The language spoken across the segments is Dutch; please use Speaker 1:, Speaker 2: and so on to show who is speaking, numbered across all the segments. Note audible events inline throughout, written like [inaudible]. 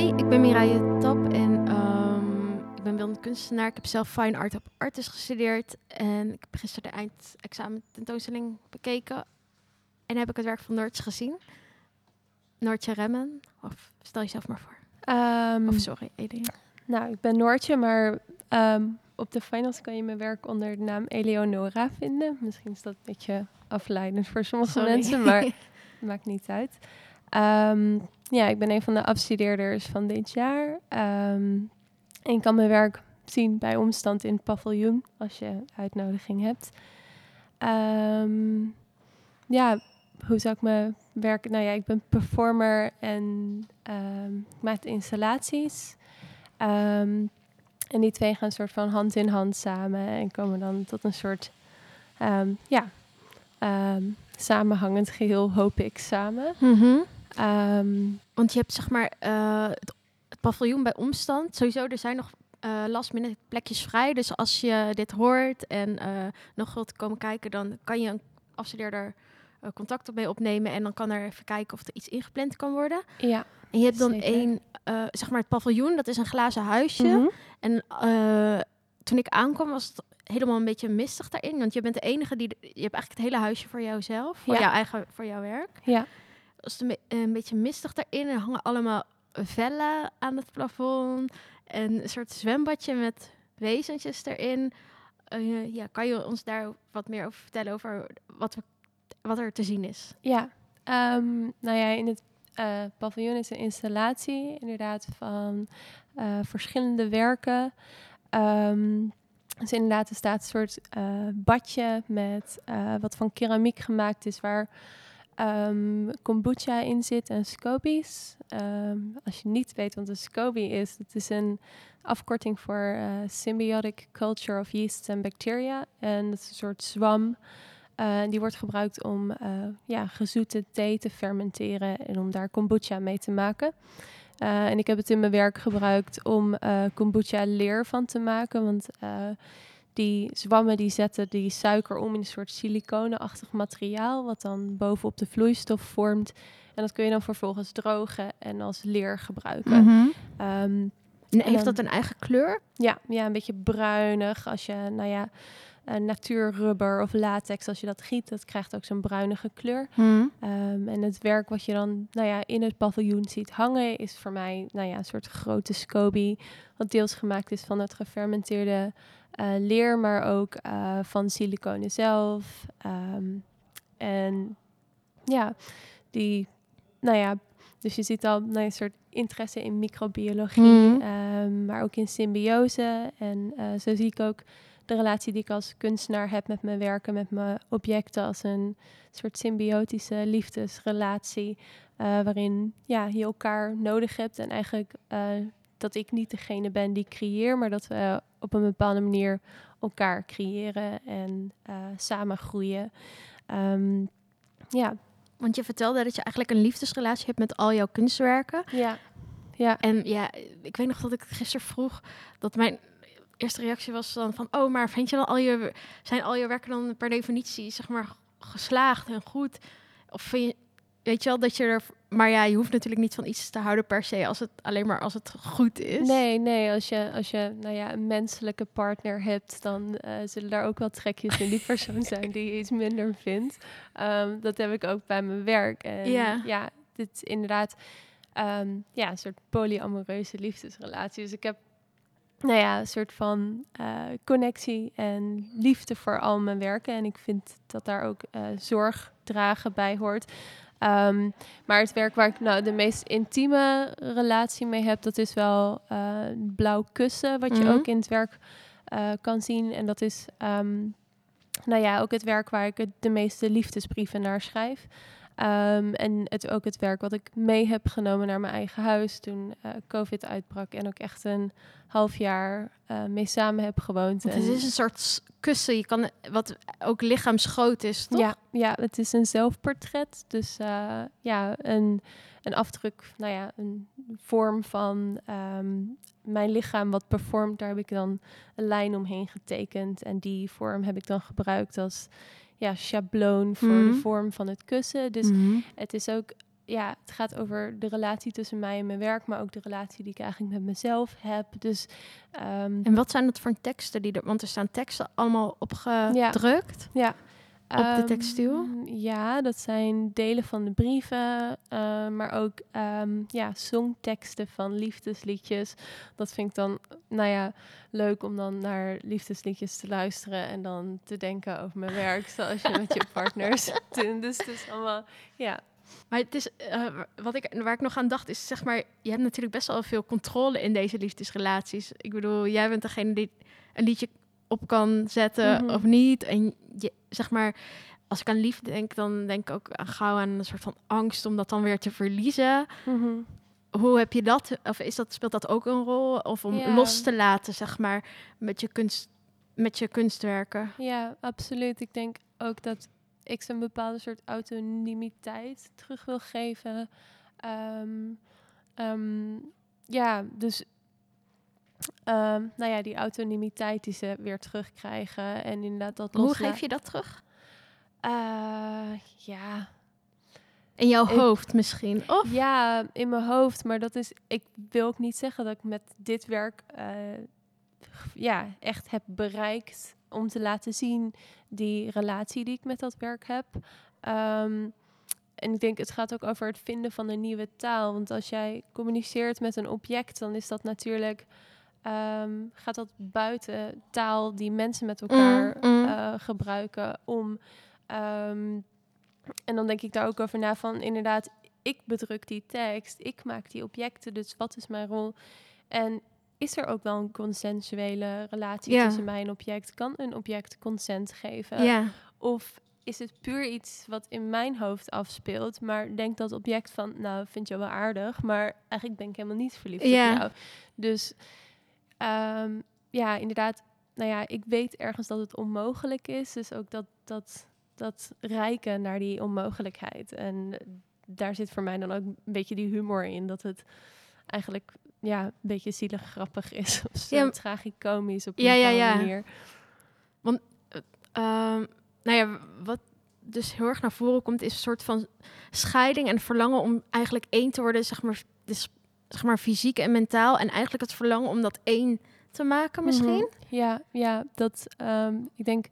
Speaker 1: Hoi, ik ben Mireille Tap en um, ik ben beeldend kunstenaar. Ik heb zelf Fine Art op Artist gestudeerd en ik heb gisteren de eindexamen tentoonstelling bekeken. En heb ik het werk van Noortje gezien. Noortje Remmen, of stel jezelf maar voor.
Speaker 2: Um,
Speaker 1: of sorry, Eline.
Speaker 2: Nou, ik ben Noortje, maar um, op de finals kan je mijn werk onder de naam Eleonora vinden. Misschien is dat een beetje afleidend voor sommige
Speaker 1: Sorry.
Speaker 2: mensen, maar [laughs] maakt niet uit. Um, ja, ik ben een van de afstudeerders van dit jaar. Um, en je kan mijn werk zien bij Omstand in het paviljoen, als je uitnodiging hebt. Um, ja, hoe zou ik mijn werk... Nou ja, ik ben performer en um, ik maak installaties. En die twee gaan soort van hand in hand samen en komen dan tot een soort... Ja, samenhangend geheel, hoop ik, samen.
Speaker 1: Mm.
Speaker 2: Um,
Speaker 1: Want je hebt zeg maar uh, het, het, paviljoen bij omstand. Sowieso, er zijn nog uh, last minute plekjes vrij. Dus als je dit hoort en uh, nog wilt komen kijken, dan kan je een afstudeerder contact op mee opnemen. En dan kan er even kijken of er iets ingepland kan worden.
Speaker 2: Ja.
Speaker 1: En je hebt dan één, zeg maar het paviljoen, dat is een glazen huisje.
Speaker 2: Mhm.
Speaker 1: En toen ik aankwam was het helemaal een beetje mistig daarin. Want je bent de enige die... Je hebt eigenlijk het hele huisje voor jouzelf. Voor
Speaker 2: Ja.
Speaker 1: jouw eigen, voor jouw werk.
Speaker 2: Ja.
Speaker 1: Was het een, een beetje mistig daarin. Er hangen allemaal vellen aan het plafond. En een soort zwembadje met wezentjes erin. Eh, ja, kan je ons daar wat meer over vertellen over wat, wat er te zien is?
Speaker 2: Ja, Ehm, nou ja, in het eh, paviljoen is een installatie inderdaad van eh, verschillende werken. Ehm, dus inderdaad, er staat een soort badje met wat van keramiek gemaakt is, waar ehm, kombucha in zit en scobies. Ehm, als je niet weet wat een SCOBY is, dat is een afkorting voor eh, Symbiotic Culture of Yeasts and Bacteria. En dat is een soort zwam. Uh, die wordt gebruikt om uh, ja, gezoete thee te fermenteren en om daar kombucha mee te maken. En ik heb het in mijn werk gebruikt om kombucha leer van te maken. Want die zwammen die zetten die suiker om in een soort siliconenachtig materiaal... wat dan bovenop de vloeistof vormt. En dat kun je dan vervolgens drogen en als leer gebruiken.
Speaker 1: Mm -hmm.
Speaker 2: um,
Speaker 1: en heeft dat een eigen kleur?
Speaker 2: Ja, ja, een beetje bruinig. Als je, nou ja... Natuurrubber of latex, als je dat giet, dat krijgt ook zo'n bruinige kleur.
Speaker 1: Hmm.
Speaker 2: Um, en het werk wat je dan nou ja, in het paviljoen ziet hangen, is voor mij nou ja, een soort grote SCOBY, wat deels gemaakt is van het gefermenteerde leer, maar ook uh, van siliconen zelf. Um, en ja, die, nou ja, dus je ziet al nou een soort interesse in microbiologie,
Speaker 1: Hmm.
Speaker 2: um, maar ook in symbiose. En uh, zo zie ik ook de relatie die ik als kunstenaar heb met mijn werken, met mijn objecten, als een soort symbiotische liefdesrelatie, uh, waarin ja, je elkaar nodig hebt en eigenlijk uh, dat ik niet degene ben die creëer, maar dat we op een bepaalde manier elkaar creëren en uh, samen groeien. Um, ja.
Speaker 1: Want je vertelde dat je eigenlijk een liefdesrelatie hebt met al jouw kunstwerken.
Speaker 2: Ja. Ja.
Speaker 1: En ja, ik weet nog dat ik gisteren vroeg dat mijn eerste reactie was dan van, oh, maar vind je dan al je, zijn al je werken dan per definitie, zeg maar, geslaagd en goed? Of vind je, weet je wel, dat je er, maar ja, je hoeft natuurlijk niet van iets te houden per se, als het alleen maar als het goed is.
Speaker 2: Nee, nee, als je, als je nou ja, een menselijke partner hebt, dan uh, zullen daar ook wel trekjes in die [laughs] persoon zijn die je iets minder vindt. Um, dat heb ik ook bij mijn werk. En
Speaker 1: Ja.
Speaker 2: ja, dit is inderdaad um, ja, een soort polyamoreuze liefdesrelatie. Dus ik heb nou ja, een soort van uh, connectie en liefde voor al mijn werken. En ik vind dat daar ook uh, zorg dragen bij hoort. Um, maar het werk waar ik nou de meest intieme relatie mee heb, dat is wel uh, blauw kussen, wat je
Speaker 1: Mhm.
Speaker 2: ook in het werk uh, kan zien. En dat is, um, nou ja, ook het werk waar ik de meeste liefdesbrieven naar schrijf. Um, en het ook het werk wat ik mee heb genomen naar mijn eigen huis toen uh, COVID uitbrak. En ook echt een half jaar uh, mee samen heb gewoond.
Speaker 1: Want het is een soort kussen, je kan, wat ook lichaamsgroot is, toch?
Speaker 2: Ja, ja, het is een zelfportret. Dus eh, ja, een, een afdruk, nou ja, een vorm van ehm, mijn lichaam wat performt. Daar heb ik dan een lijn omheen getekend. En die vorm heb ik dan gebruikt als ja, schabloon voor
Speaker 1: Mhm.
Speaker 2: de vorm van het kussen. Dus
Speaker 1: Mhm.
Speaker 2: het is ook ja, het gaat over de relatie tussen mij en mijn werk, maar ook de relatie die ik eigenlijk met mezelf heb. Dus ehm,
Speaker 1: En wat zijn dat voor teksten die er... Want er staan teksten allemaal opgedrukt.
Speaker 2: ja.
Speaker 1: Op de
Speaker 2: Ehm,
Speaker 1: textiel?
Speaker 2: Ja, dat zijn delen van de brieven, eh, maar ook ehm, ja, songteksten van liefdesliedjes. Dat vind ik dan, nou ja, leuk om dan naar liefdesliedjes te luisteren en dan te denken over mijn werk, zoals je met je [laughs] partners [laughs] doet. Dus het is allemaal, ja.
Speaker 1: Maar het is, eh, wat ik, waar ik nog aan dacht, is zeg maar, je hebt natuurlijk best wel veel controle in deze liefdesrelaties. Ik bedoel, jij bent degene die een liedje op kan zetten
Speaker 2: Mhm.
Speaker 1: of niet. En je, zeg maar, als ik aan liefde denk, dan denk ik ook aan gauw aan een soort van angst om dat dan weer te verliezen. Hoe heb je dat? Of is dat, speelt dat ook een rol? Of om los te laten, zeg maar, met je, kunst, met je kunstwerken?
Speaker 2: Ja, absoluut. Ik denk ook dat ik ze een bepaalde soort autonomiteit terug wil geven. Ehm, ehm, ja, dus ehm, nou ja, die autonomiteit die ze weer terugkrijgen en inderdaad dat
Speaker 1: Hoe geef je dat terug?
Speaker 2: Eh, ja.
Speaker 1: In jouw
Speaker 2: Ik-
Speaker 1: hoofd misschien? Of?
Speaker 2: ja, in mijn hoofd, maar dat is. Ik wil ook niet zeggen dat ik met dit werk eh, ja, echt heb bereikt om te laten zien die relatie die ik met dat werk heb. Ehm, en ik denk, het gaat ook over het vinden van een nieuwe taal. Want als jij communiceert met een object, dan is dat natuurlijk. Ehm, gaat dat buiten taal die mensen met elkaar
Speaker 1: Mm, mm.
Speaker 2: eh, gebruiken om. ehm, en dan denk ik daar ook over na van inderdaad, ik bedruk die tekst, ik maak die objecten, dus wat is mijn rol? En is er ook wel een consensuele relatie tussen mij en object? Kan een object consent geven? Of is het puur iets wat in mijn hoofd afspeelt, maar denkt dat object van, nou, vind je wel aardig, maar eigenlijk ben ik helemaal niet verliefd op jou. Dus ehm, ja, inderdaad, nou ja, ik weet ergens dat het onmogelijk is, dus ook dat, dat, dat rijken naar die onmogelijkheid. En eh, daar zit voor mij dan ook een beetje die humor in, dat het eigenlijk ja, een beetje zielig grappig is, [laughs] of zo
Speaker 1: Ja,
Speaker 2: tragicomisch op een
Speaker 1: Ja, ja, ja.
Speaker 2: manier.
Speaker 1: Ehm, nou ja, wat dus heel erg naar voren komt, is een soort van scheiding en verlangen om eigenlijk één te worden, zeg maar, dus, zeg maar fysiek en mentaal. En eigenlijk het verlangen om dat één te maken misschien.
Speaker 2: Mhm. Ja, ja, dat ehm, ik denk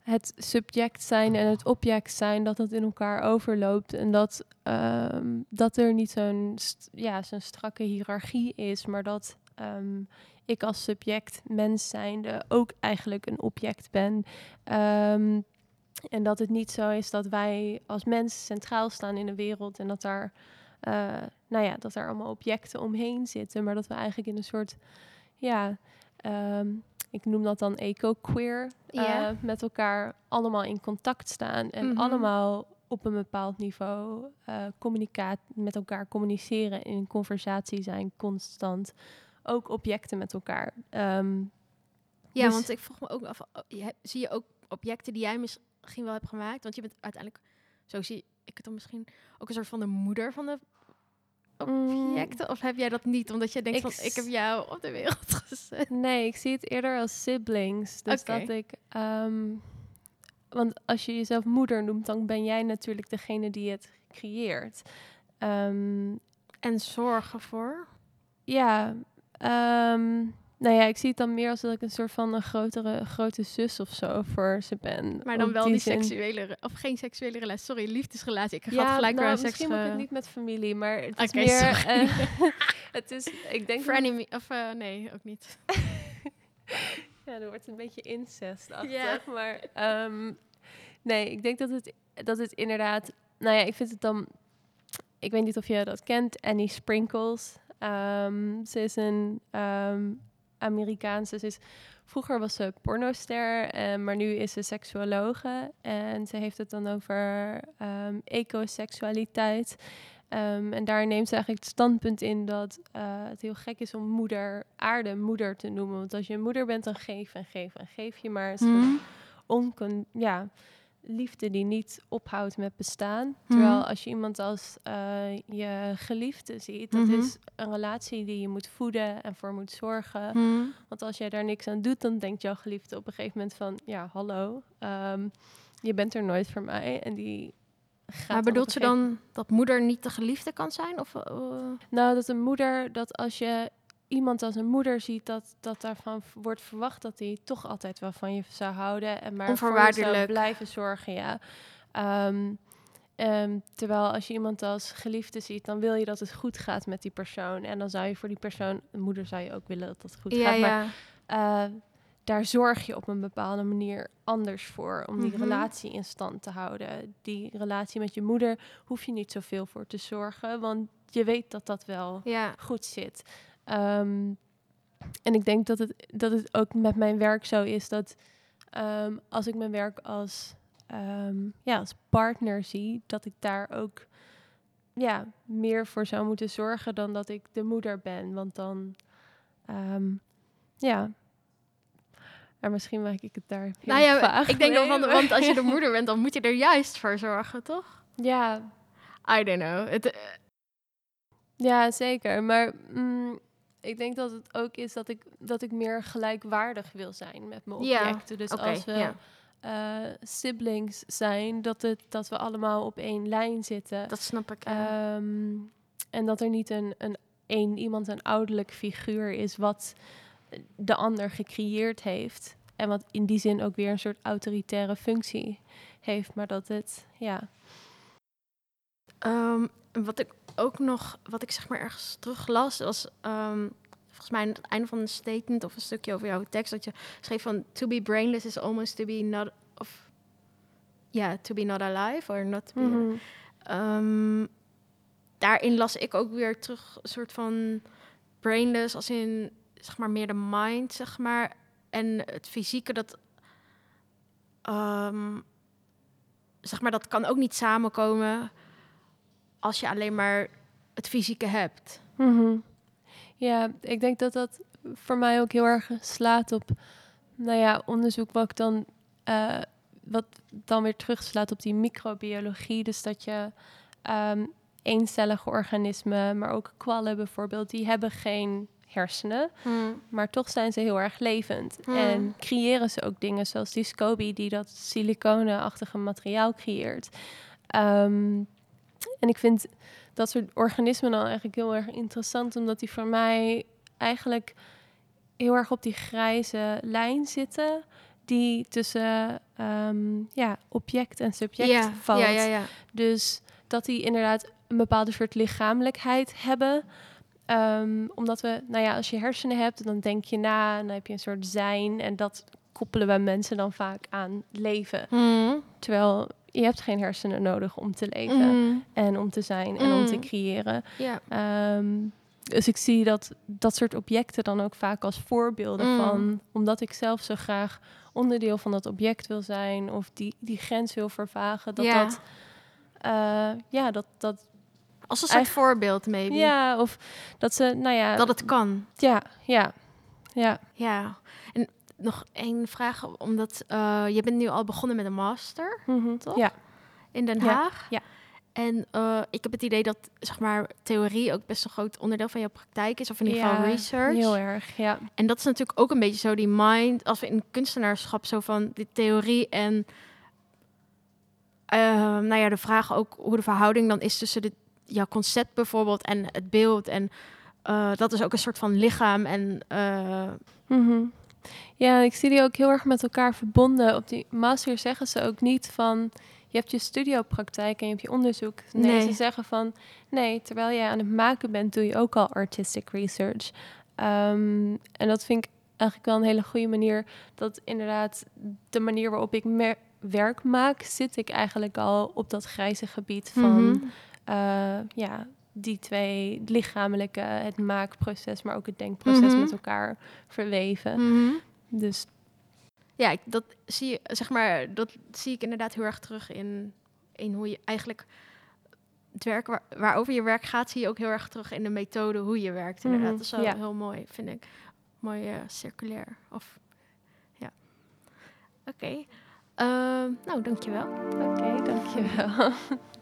Speaker 2: het subject zijn en het object zijn, dat dat in elkaar overloopt. En dat, ehm, dat er niet zo'n ja, zo'n strakke hiërarchie is, maar dat ehm, ik als subject, mens zijnde, ook eigenlijk een object ben. En dat het niet zo is dat wij als mens centraal staan in de wereld en dat daar, eh, nou ja, dat er allemaal objecten omheen zitten, maar dat we eigenlijk in een soort, ja, ehm, ik noem dat dan eco-queer, eh, met elkaar allemaal in contact staan en
Speaker 1: Mhm.
Speaker 2: allemaal op een bepaald niveau communicaat met elkaar communiceren, in conversatie zijn, constant. Ook objecten met elkaar. Ehm,
Speaker 1: Ja,
Speaker 2: Dus-
Speaker 1: want ik vroeg me ook af, oh, zie je ook objecten die jij misschien wel hebt gemaakt? Want je bent uiteindelijk, zo zie ik het dan misschien, ook een soort van de moeder van de. Objecten. Of heb jij dat niet, omdat je denkt
Speaker 2: Ik
Speaker 1: van, ik heb jou op de wereld [laughs] gezet?
Speaker 2: Nee, ik zie het eerder als siblings. Dus dat ik. ehm, want als je jezelf moeder noemt, dan ben jij natuurlijk degene die het creëert. Ehm,
Speaker 1: En zorgen voor?
Speaker 2: ja, ehm, nou ja, ik zie het dan meer als dat ik een soort van een grotere, grote zus of zo voor ze ben.
Speaker 1: Maar dan wel die, seksuele, of geen seksuele relatie, sorry, liefdesrelatie. Ik ga
Speaker 2: Ja,
Speaker 1: gelijk
Speaker 2: nou,
Speaker 1: aan
Speaker 2: misschien
Speaker 1: seks.
Speaker 2: moet ik het niet met familie, maar het is meer. eh, [laughs] [laughs] het is, ik denk.
Speaker 1: Frenemy, of eh, nee, ook niet. [laughs]
Speaker 2: Ja, er wordt een beetje incest
Speaker 1: Ja.
Speaker 2: maar ehm, nee, ik denk dat het, dat het inderdaad, nou ja, ik vind het dan, ik weet niet of je dat kent, Annie Sprinkles. Ehm, ze is een ehm, Amerikaanse, ze is, vroeger was ze pornoster, eh, maar nu is ze seksuologe en ze heeft het dan over ehm ecoseksualiteit. Ehm, en daar neemt ze eigenlijk het standpunt in dat eh, het heel gek is om moeder aarde moeder te noemen. Want als je moeder bent, dan geef en geef en geef je maar een
Speaker 1: Mhm.
Speaker 2: oncon ja, liefde die niet ophoudt met bestaan. Terwijl
Speaker 1: Mhm.
Speaker 2: als je iemand als eh, je geliefde ziet, dat
Speaker 1: Mhm.
Speaker 2: is een relatie die je moet voeden en voor moet zorgen.
Speaker 1: Mhm.
Speaker 2: Want als jij daar niks aan doet, dan denkt jouw geliefde op een gegeven moment van, ja, hallo, ehm, je bent er nooit voor mij. En die gaat
Speaker 1: Maar bedoelt ze dan dat moeder niet de geliefde kan zijn? Of, eh,
Speaker 2: Nou, dat een moeder, dat als je iemand als een moeder ziet, dat, dat daarvan wordt verwacht dat hij toch altijd wel van je zou houden en maar voor je zou blijven zorgen, ja. Ehm, ehm, terwijl als je iemand als geliefde ziet, dan wil je dat het goed gaat met die persoon. En dan zou je voor die persoon, een moeder zou je ook willen dat het goed
Speaker 1: ja,
Speaker 2: gaat. Maar
Speaker 1: ja.
Speaker 2: eh, daar zorg je op een bepaalde manier anders voor om die
Speaker 1: Mhm.
Speaker 2: relatie in stand te houden. Die relatie met je moeder hoef je niet zoveel voor te zorgen, want je weet dat dat wel
Speaker 1: ja.
Speaker 2: goed zit. Ehm, en ik denk dat het, dat het ook met mijn werk zo is dat ehm, als ik mijn werk als, ehm, ja, als partner zie, dat ik daar ook ja, meer voor zou moeten zorgen dan dat ik de moeder ben. Want dan, ehm, ja. Maar misschien maak ik het daar
Speaker 1: Nou ja,
Speaker 2: vaag
Speaker 1: ik denk van,
Speaker 2: maar-
Speaker 1: want als je de [laughs] moeder bent, dan moet je er juist voor zorgen, toch?
Speaker 2: Ja,
Speaker 1: I don't know. Het, eh,
Speaker 2: Ja, zeker. Maar mm, ik denk dat het ook is dat ik, dat ik meer gelijkwaardig wil zijn met mijn
Speaker 1: Ja,
Speaker 2: objecten. Dus
Speaker 1: oké,
Speaker 2: als we
Speaker 1: ja.
Speaker 2: eh, siblings zijn, dat, het, dat we allemaal op één lijn zitten.
Speaker 1: dat snap ik. ja.
Speaker 2: Ehm, en dat er niet een, een, een, iemand een ouderlijk figuur is wat de ander gecreëerd heeft. En wat in die zin ook weer een soort autoritaire functie heeft. Maar dat het, ja.
Speaker 1: Ehm, wat ik ook nog, wat ik zeg maar ergens terug las, was ehm, volgens mij aan het einde van een statement of een stukje over jouw tekst, dat je schreef van to be brainless is almost to be not, of ja, to be not alive or not to be.
Speaker 2: Mhm.
Speaker 1: Ehm, daarin las ik ook weer terug een soort van brainless, als in zeg maar meer de mind, zeg maar, en het fysieke dat, ehm, zeg maar, dat kan ook niet samenkomen als je alleen maar het fysieke hebt.
Speaker 2: Mhm. Ja, ik denk dat dat voor mij ook heel erg slaat op, nou ja, onderzoek wat ik dan, eh, wat dan weer terugslaat op die microbiologie. Dus dat je ehm eencellige organismen, maar ook kwallen bijvoorbeeld, die hebben geen hersenen, maar toch zijn ze heel erg levend.
Speaker 1: Hmm.
Speaker 2: En creëren ze ook dingen zoals die SCOBY, die dat siliconenachtige materiaal creëert. Ehm, en ik vind dat soort organismen dan eigenlijk heel erg interessant, omdat die voor mij eigenlijk heel erg op die grijze lijn zitten, die tussen ehm, ja, object en subject
Speaker 1: ja,
Speaker 2: valt.
Speaker 1: ja, ja, ja.
Speaker 2: Dus dat die inderdaad een bepaalde soort lichamelijkheid hebben. Ehm, omdat we, nou ja, als je hersenen hebt, dan denk je na en dan heb je een soort zijn. En dat koppelen wij mensen dan vaak aan leven.
Speaker 1: Mhm.
Speaker 2: Terwijl je hebt geen hersenen nodig om te leven
Speaker 1: Mhm.
Speaker 2: en om te zijn en om te
Speaker 1: Mm.
Speaker 2: creëren. Ehm, dus ik zie dat dat soort objecten dan ook vaak als voorbeelden
Speaker 1: Mm.
Speaker 2: van, omdat ik zelf zo graag onderdeel van dat object wil zijn of die, die grens wil vervagen, dat dat, eh, ja, dat, dat,
Speaker 1: Als een soort
Speaker 2: Eigen-
Speaker 1: voorbeeld, maybe.
Speaker 2: ja, of dat ze, nou ja,
Speaker 1: Dat het kan.
Speaker 2: ja, ja, ja,
Speaker 1: Ja. En nog één vraag, omdat eh, je bent nu al begonnen met een master
Speaker 2: mhm,
Speaker 1: Toch?
Speaker 2: ja,
Speaker 1: in Den Haag.
Speaker 2: ja.
Speaker 1: En eh, ik heb het idee dat zeg maar theorie ook best een groot onderdeel van jouw praktijk is, of in ieder geval
Speaker 2: Ja,
Speaker 1: research.
Speaker 2: heel erg, ja,
Speaker 1: En dat is natuurlijk ook een beetje zo die mind, als we in kunstenaarschap zo van die theorie en eh, nou ja, de vraag ook hoe de verhouding dan is tussen de, jouw concept bijvoorbeeld en het beeld. En eh, dat is ook een soort van lichaam en
Speaker 2: Mhm. Ja, ik zie die ook heel erg met elkaar verbonden. Op die master zeggen ze ook niet van je hebt je studiopraktijk en je hebt je onderzoek. Nee,
Speaker 1: Nee.
Speaker 2: ze zeggen van nee, terwijl jij aan het maken bent, doe je ook al artistic research. Ehm, en dat vind ik eigenlijk wel een hele goede manier. Dat inderdaad de manier waarop ik mer- werk maak, zit ik eigenlijk al op dat grijze gebied van
Speaker 1: mhm.
Speaker 2: eh, ja, die twee het lichamelijke, het maakproces, maar ook het denkproces
Speaker 1: Mhm.
Speaker 2: met elkaar verweven.
Speaker 1: Mhm.
Speaker 2: Dus
Speaker 1: Ja, ik- dat zie je, zeg maar, dat zie ik inderdaad heel erg terug in, in hoe je eigenlijk het werk waar, waarover je werk gaat, zie je ook heel erg terug in de methode hoe je werkt. Inderdaad,
Speaker 2: Mhm,
Speaker 1: dat is wel
Speaker 2: ja.
Speaker 1: heel mooi, vind ik. Mooi eh, circulair. Of ja. Oké. Ehm, nou, dankjewel.
Speaker 2: oké, dankjewel. [laughs]